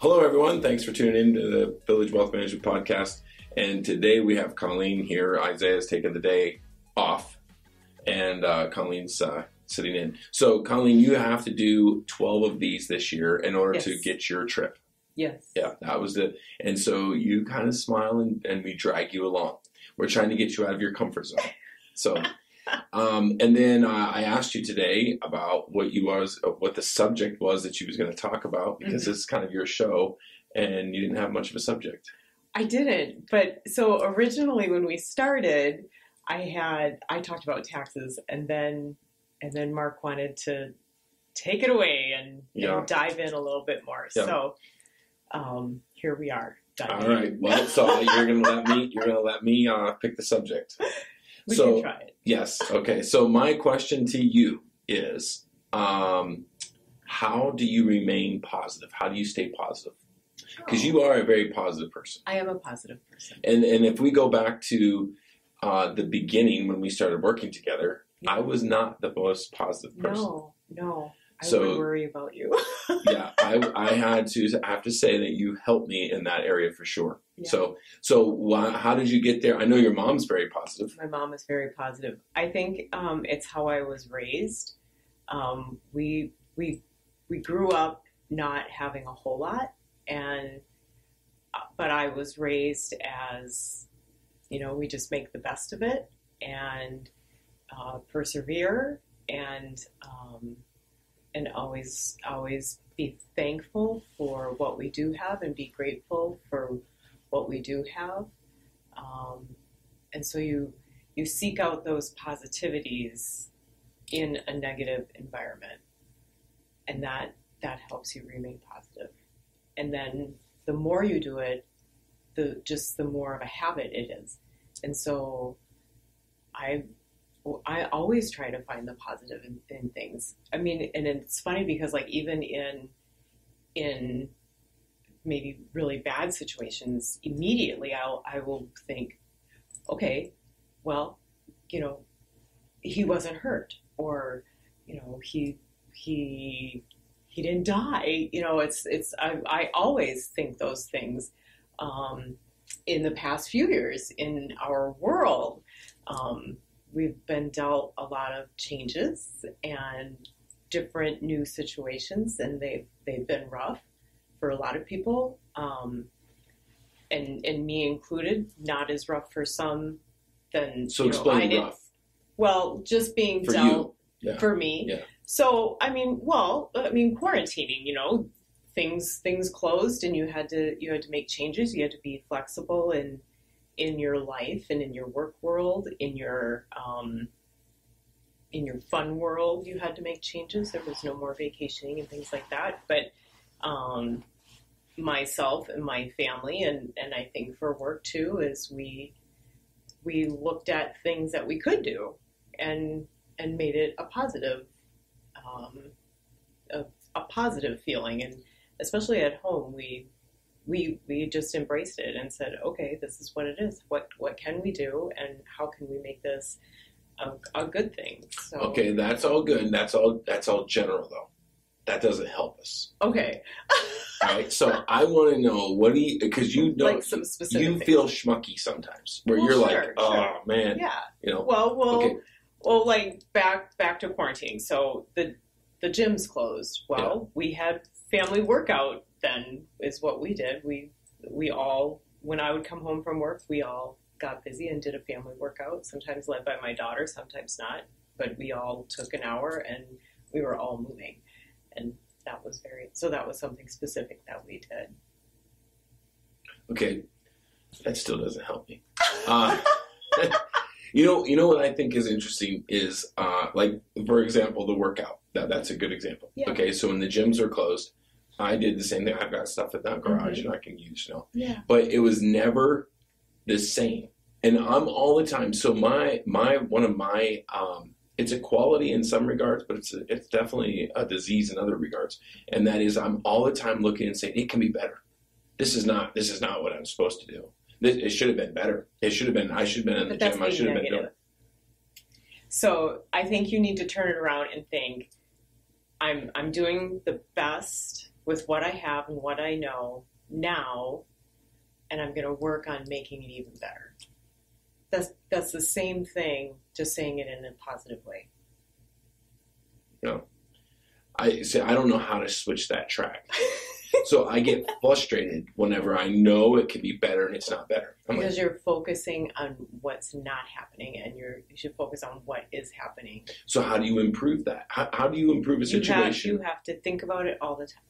Hello, everyone. Thanks for tuning in to the Village Wealth Management Podcast. And today we have Colleen here. Isaiah's taken the day off, and uh, Colleen's uh, sitting in. So, Colleen, you have to do 12 of these this year in order to get your trip. Yes. Yeah, that was it. And so you kind of smile and, and we drag you along. We're trying to get you out of your comfort zone. So, um, and then uh, I asked you today about what you was, uh, what the subject was that you was going to talk about because Mhm. it's kind of your show, and you didn't have much of a subject. I didn't, but so originally when we started, I had I talked about taxes, and then and then Mark wanted to take it away and, Yeah. and dive in a little bit more. Yeah. So um, here we are. diving All right. Well, so you're going to let me. You're going to let me uh, pick the subject. We so can try it. Yes. Okay. So my question to you is, um, how do you remain positive? How do you stay positive? Because you are a very positive person, I am a positive person. and and if we go back to uh, the beginning when we started working together, I was not the most positive person. No, no. I So- would worry about you. yeah, I, I had to. I have to say that you helped me in that area for sure. Yeah. So so how did you get there? I know your mom's very positive. My mom is very positive. I think um, it's how I was raised. Um, we we we grew up not having a whole lot, and uh, but I was raised as you know we just make the best of it and uh, persevere and um, and always always be thankful for what we do have and be grateful for what we do have. Um, and so you you seek out those positivities in a negative environment and that that helps you remain positive. and then the more you do it the just the more of a habit it is and so i i always try to find the positive in, in things. I mean and it's funny because like even in in maybe really bad situations immediately i'll i will think okay well you know he wasn't hurt or you know he he he didn't die. You know it's it's i, I always think those things um, in the past few years in our world. Um, we've been dealt a lot of changes and different new situations and they've they've been rough for a lot of people um, and and me included not as rough for some than So you know, explain rough well, just being for dealt. Yeah. for me. Yeah. So I mean, well, I mean, quarantining. You know, things things closed, and you had to you had to make changes. You had to be flexible in in your life and in your work world, in your um, in your fun world. You had to make changes. There was no more vacationing and things like that. But um, myself and my family, and and I think for work too, is we we looked at things that we could do and and made it a positive um, a, a positive feeling and especially at home we we we just embraced it and said okay this is what it is what what can we do and how can we make this a, a good thing so Okay, that's all good. That's all. That's all general though. That doesn't help us. okay Right. So I want to know what do you because you know like some specific you things. feel schmucky sometimes where Well, you're like, oh sure. man, yeah you know. well well Okay. well like back back to quarantine so the the gym's closed. Well we had family workout then is what we did. We we all when i would come home from work we all got busy and did a family workout sometimes led by my daughter sometimes not but we all took an hour and we were all moving. And that was very so that was something specific that we did. Okay, that still doesn't help me. Uh, you know, you know what I think is interesting is uh, like for example the workout. That that's a good example. Yeah. Okay, so when the gyms are closed, I did the same thing. I've got stuff in that garage and I can use, you know. yeah but it was never the same. And I'm all the time. So my my one of my um, it's a quality in some regards, but it's a, it's definitely a disease in other regards. And that is I'm all the time looking and saying it can be better. This is not this is not what I'm supposed to do. This, it should have been better. It should have been. I should have been in the But that's gym. I should have been doing. So I think you need to turn it around and think, I'm I'm doing the best with what I have and what I know now, and I'm going to work on making it even better. That's that's the same thing, just saying it in a positive way. I say I don't know how to switch that track. so I get frustrated whenever I know it could be better and it's not better. I'm like, because you're focusing on what's not happening, and you're you should focus on what is happening. so how do you improve that? How, how do you improve a You have, situation? you have to think about it all the time.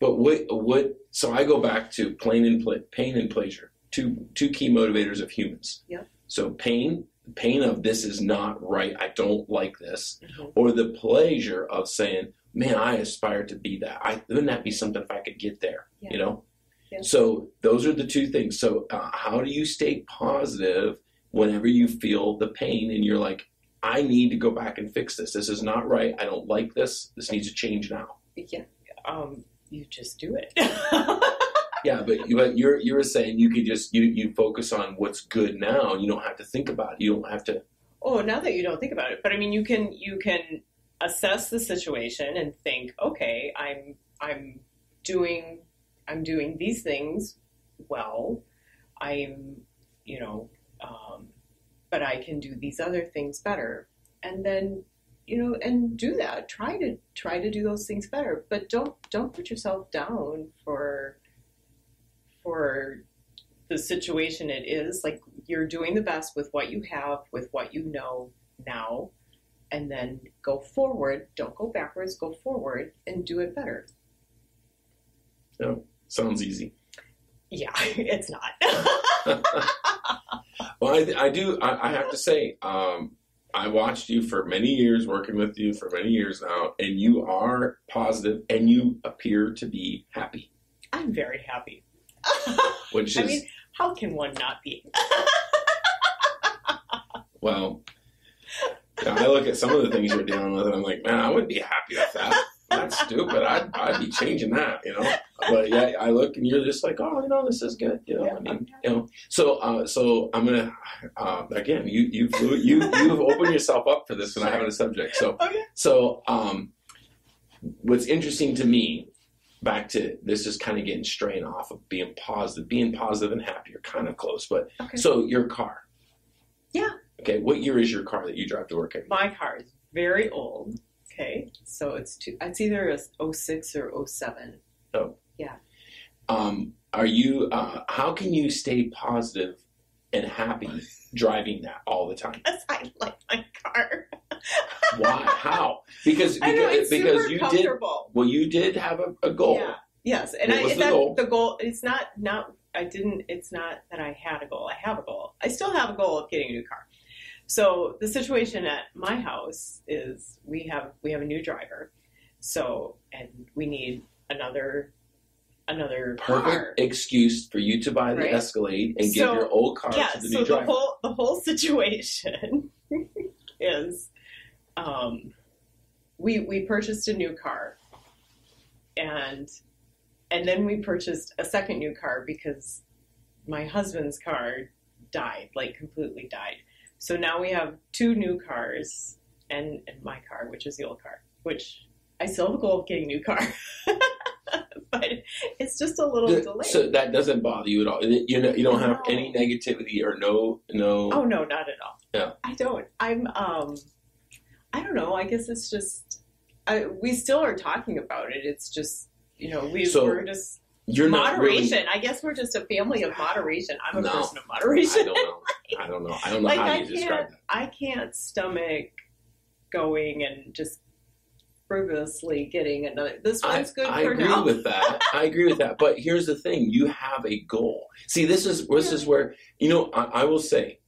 But what what? So I go back to pain and ple- pain and pleasure, two two key motivators of humans. Yep. So pain, pain of this is not right. I don't like this, Mhm. or the pleasure of saying, "Man, I aspire to be that. I wouldn't that be something if I could get there?" Yeah. You know. Yeah. So those are the two things. So uh, how do you stay positive whenever you feel the pain and you're like, "I need to go back and fix this. This is not right. I don't like this. This needs to change now." Yeah, um, you just do it. Yeah, but but you're you're saying you could just you you focus on what's good now. You don't have to think about it. You don't have to. oh, now that you don't think about it, but I mean, you can you can assess the situation and think, okay, I'm I'm doing I'm doing these things well. I'm you know, um, but I can do these other things better, and then you know, and do that. Try to try to do those things better, but don't don't put yourself down for for the situation it is. Like you're doing the best with what you have, with what you know now, and then go forward. Don't go backwards. Go forward and do it better. Yeah, Sounds easy. Yeah, it's not. Well, I, I do. I, I have to say, um, I watched you for many years, working with you for many years now, and you are positive, and you appear to be happy, I'm very happy. which I is mean, how can one not be? well. yeah, I look at some of the things you're dealing with, and I'm like, man, I wouldn't be happy with that. That's stupid. I'd, I'd be changing that, you know. But yeah, I look, and you're just like, oh, you know, this is good, you know. I mean, you know. So, uh, so I'm gonna uh, again, you you've you you've opened yourself up for this when I have a subject. So, Okay. so um, what's interesting to me, back to this is kind of getting straying off of being positive, being positive and happy You're kind of close. But Okay. so your car, Yeah. Okay, what year is your car that you drive to work in? My car is very old. Okay, so it's two, it's either a 06 or 07. yeah Um, are you? Uh, how can you stay positive and happy driving that all the time? Because I like my car. Why? How? Because I know because, because you did. Well, you did have a, a goal. Yeah. Yes, and What I and the that, goal? the goal. It's not not. I didn't. It's not that I had a goal. I have a goal. I still have a goal of getting a new car. So the situation at my house is we have we have a new driver. So and we need another another Perfect car. excuse for you to buy the Right. Escalade and So, give your old car yeah, to the so new the whole the whole situation is um, we we purchased a new car and and then we purchased a second new car because my husband's car died, like completely died. So now we have two new cars and, and my car, which is the old car, which I still have a goal of getting a new car. but it's just a little The- delayed. so that doesn't bother you at all. You know, you don't have No. any negativity or no no. Oh no, not at all. Yeah. I don't. I'm um I don't know. I guess it's just I, we still are talking about it. It's just you know, we So, we're just You're moderation. really. I guess we're just a family of moderation. I'm a No. person of I moderation. don't know. I don't know. I don't know like how I you describe can't that. I can't stomach going and just frivolously getting another this I, one's good I for agree now. with that. I agree with that. But here's the thing: you have a goal. See, this is this is where you know. I, I will say,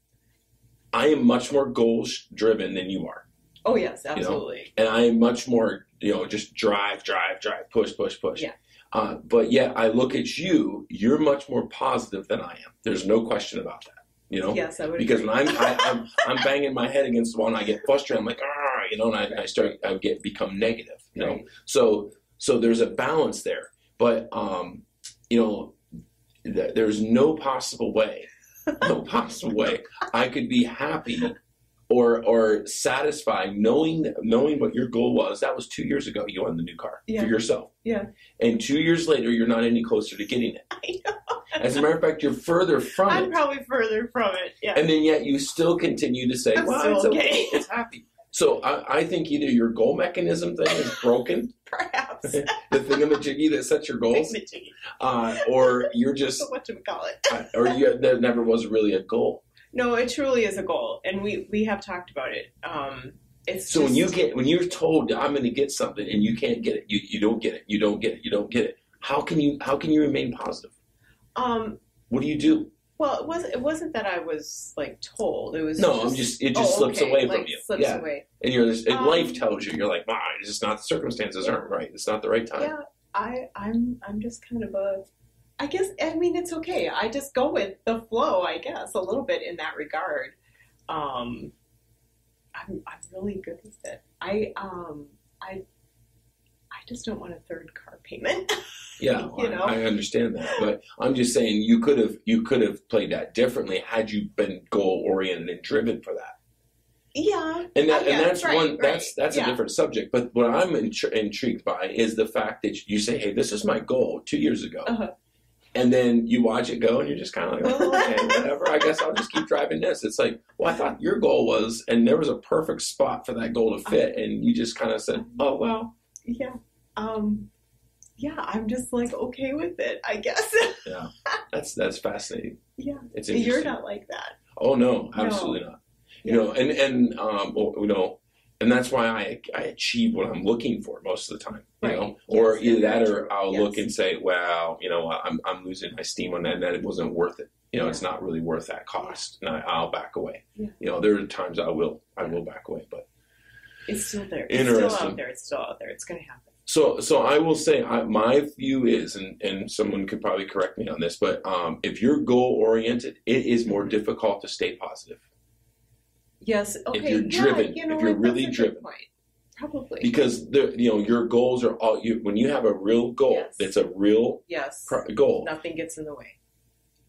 I am much more goal driven than you are, oh yes, absolutely. and I am much more you know just drive, drive, drive, push, push, push. Yeah. Uh, but yet, I look at you. You're much more positive than I am. There's no question about that. You know. Yes, I would Because agree. when I'm I, I'm I'm banging my head against the wall and I get frustrated, I'm like, ah, you know, and I, I start I get become negative, you know. Right. So so there's a balance there, but um, you know, th- there's no possible way, no possible way I could be happy or or satisfying knowing knowing what your goal was. That was two years ago. You won the new car Yeah. for yourself. Yeah. And two years later, you're not any closer to getting it. I know. As a matter of fact, you're further from I'm it. probably further from it. Yeah. And then yet you still continue to say, I'm "Well, still it's okay. okay." It's happy." So I, I think either your goal mechanism thing is broken, Perhaps. the thingamajiggy that sets your goals, uh, or you're just, what do we call it? uh, or you, there never was really a goal. No, it truly is a goal, and we we have talked about it. Um, it's So when you get when you're told I'm going to get something and you can't get it, you, you don't get it, you don't get it, you don't get it. How can you how can you remain positive? um, What do you do? well, it wasn't it wasn't that I was like told. It was No, I'm just it just oh, slips okay, away like, from you. Slips yeah, away. and you're and Um, life tells you you're like, ah, it's just not the circumstances aren't right. It's not the right time. Yeah, I I'm I'm just kind of a. I guess I mean it's okay. I just go with the flow. I guess a little bit in that regard. Um, I'm I'm really good with it. I um I I just don't want a third car payment. Yeah, You know? I, I understand that, but I'm just saying you could have you could have played that differently had you been goal oriented and driven for that. yeah, And that, Uh, yeah, and that's right, one right, that's that's yeah. a different subject. But what I'm intri- intrigued by is the fact that you say, "Hey, this is my goal two years ago," Uh-huh. And then you watch it go, and you're just kind of like, "Oh, okay, whatever. I guess I'll just keep driving this." It's like, well, I thought your goal was, and there was a perfect spot for that goal to fit, and you just kind of said, "Oh well." yeah. Um, yeah, I'm just like okay with it. I guess. Yeah, that's that's fascinating. Yeah. it's. You're not like that. Oh no, absolutely not. You know, and and um, well, you know, and that's why I I achieve what I'm looking for most of the time. You Right. know, or Yes, either that or. I'll Yes. look and say, well, you know, I'm I'm losing my steam on that, and that it wasn't worth it. You know, Yeah. it's not really worth that cost, and I, I'll back away. Yeah. You know, there are times I will I will back away, but It's still there. It's still out there. It's still out there. It's going to happen. So, so I will say, I, my view is, and, and someone could probably correct me on this, but um, if you're goal oriented, it is more difficult to stay positive Yes. Okay. you're yeah, driven, you know if you're really that's a good driven. Probably. because the you know your goals are all you when you have a real goal Yes. that's a real yes. pro- goal. Nothing gets in the way.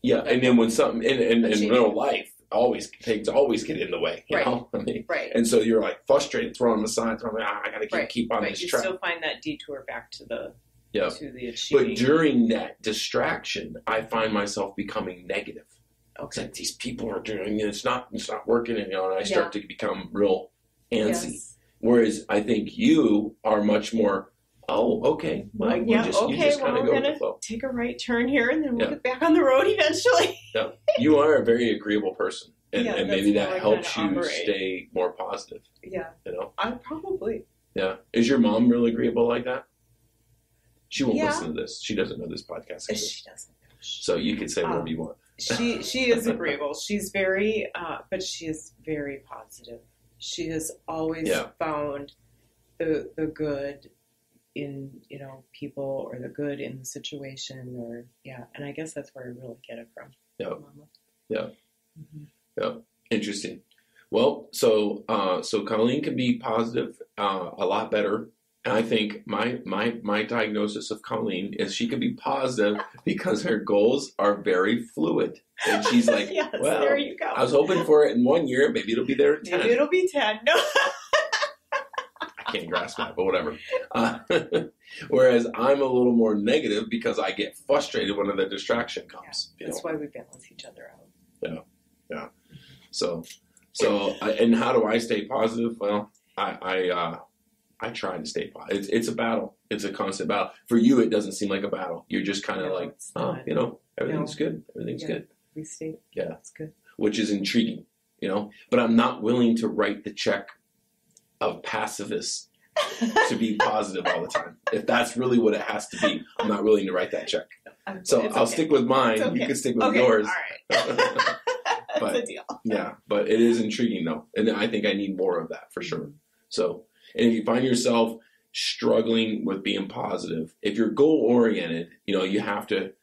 Yeah, and then when something in, in, in real life always things always get in the way, you Right. know. I mean, Right. and so you're like frustrated, throwing them aside, throwing them, ah, I got to keep Right. keep on But this you track. still find that detour back to the Yeah. to the achieving. But during that distraction, I find myself becoming negative. It's okay. like these people are doing it. It's not. It's not working. And you know, and I start to become real antsy. Yes. Whereas I think you are much more. Oh, okay. Well, yeah, just, you okay, just kind well, we're go gonna- flow. Take a right turn here, and then we'll Yeah. get back on the road eventually. Yeah. You are a very agreeable person, and, Yeah, and maybe that helps you operate. stay more positive. yeah. You know. I probably. Yeah. Is your mom real agreeable like that? She won't Yeah. listen to this. She doesn't know this podcast. She doesn't. So you can say whatever Um, you want. She she is agreeable. She's very, uh, but she is very positive. She has always Yeah. found the the good in you know people or the good in the situation or yeah. And I guess that's where I really get it from. Yeah. Yeah. Mhm. Interesting. Well, so uh, so Colleen can be positive uh, a lot better. And I think my my my diagnosis of Colleen is she can be positive because her goals are very fluid, and she's like, yes, well, there you go. I was hoping for it in one year, maybe it'll be there in ten. Maybe it'll be ten. No. I can't grasp that, but whatever. Uh, whereas I'm a little more negative because I get frustrated when the distraction comes. you know? That's why we balance each other out. Yeah, yeah. So, so, and how do I stay positive? Well, I, I, uh, I try to stay positive. It's, it's a battle. It's a constant battle. For you, it doesn't seem like a battle. You're just kind of No, like, oh, you know, everything's No. good. Everything's Yeah. good, We stay. Yeah. it's good. which is intriguing, you know. But I'm not willing to write the check of pacifist to be positive all the time. If that's really what it has to be, I'm not willing to write that check. So I'll okay. stick with mine. Okay. You can stick with okay, yours. All right. That's But- a deal. Yeah, but it is intriguing though, and I think I need more of that for sure. Mm-hmm. So, and if you find yourself struggling with being positive, if you're goal oriented, you know you have to.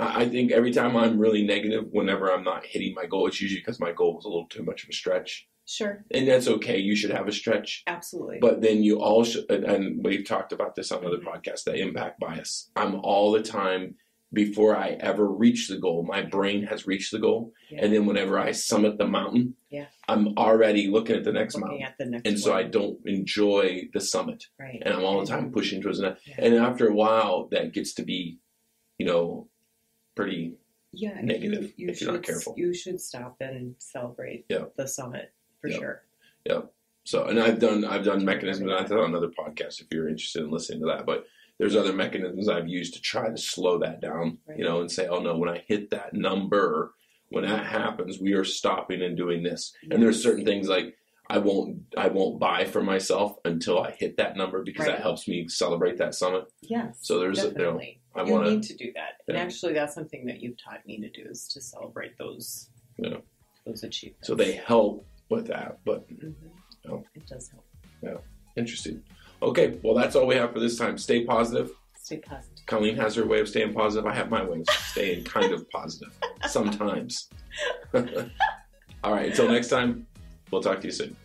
I think every time I'm really negative, whenever I'm not hitting my goal, it's usually because my goal was a little too much of a stretch, Sure, and that's okay. You should have a stretch, absolutely. but then you all should. And we've talked about this on other podcasts. The impact bias. I'm all the time before I ever reach the goal. My brain has reached the goal, Yeah. and then whenever I summit the mountain, Yeah. I'm already looking at the next looking mountain, the next and so I don't enjoy the summit, right. and I'm all the time pushing towards that. Yeah. And after a while, that gets to be, you know, pretty yeah, negative you, you if you're not should- careful. You should stop and celebrate Yeah. the summit for sure. Yeah. So, and I've done I've done mechanisms. And I've done another podcast if you're interested in listening to that. But there's other mechanisms I've used to try to slow that down. Right. You know, and say, oh no, when I hit that number, when that happens, we are stopping and doing this. And there's certain things like I won't I won't buy for myself until I hit that number because Right. that helps me celebrate that summit. Yes. So there's you know definitely. I you want need to to do that, and actually, that's something that you've taught me to do is to celebrate those Yeah. those achievements. so they help with that. But Mhm. Oh. it does help. Yeah. Interesting. Okay, well that's all we have for this time. Stay positive. Stay positive. Colleen has her way of staying positive. I have my way of staying kind of positive sometimes. All right, until next time, we'll talk to you soon.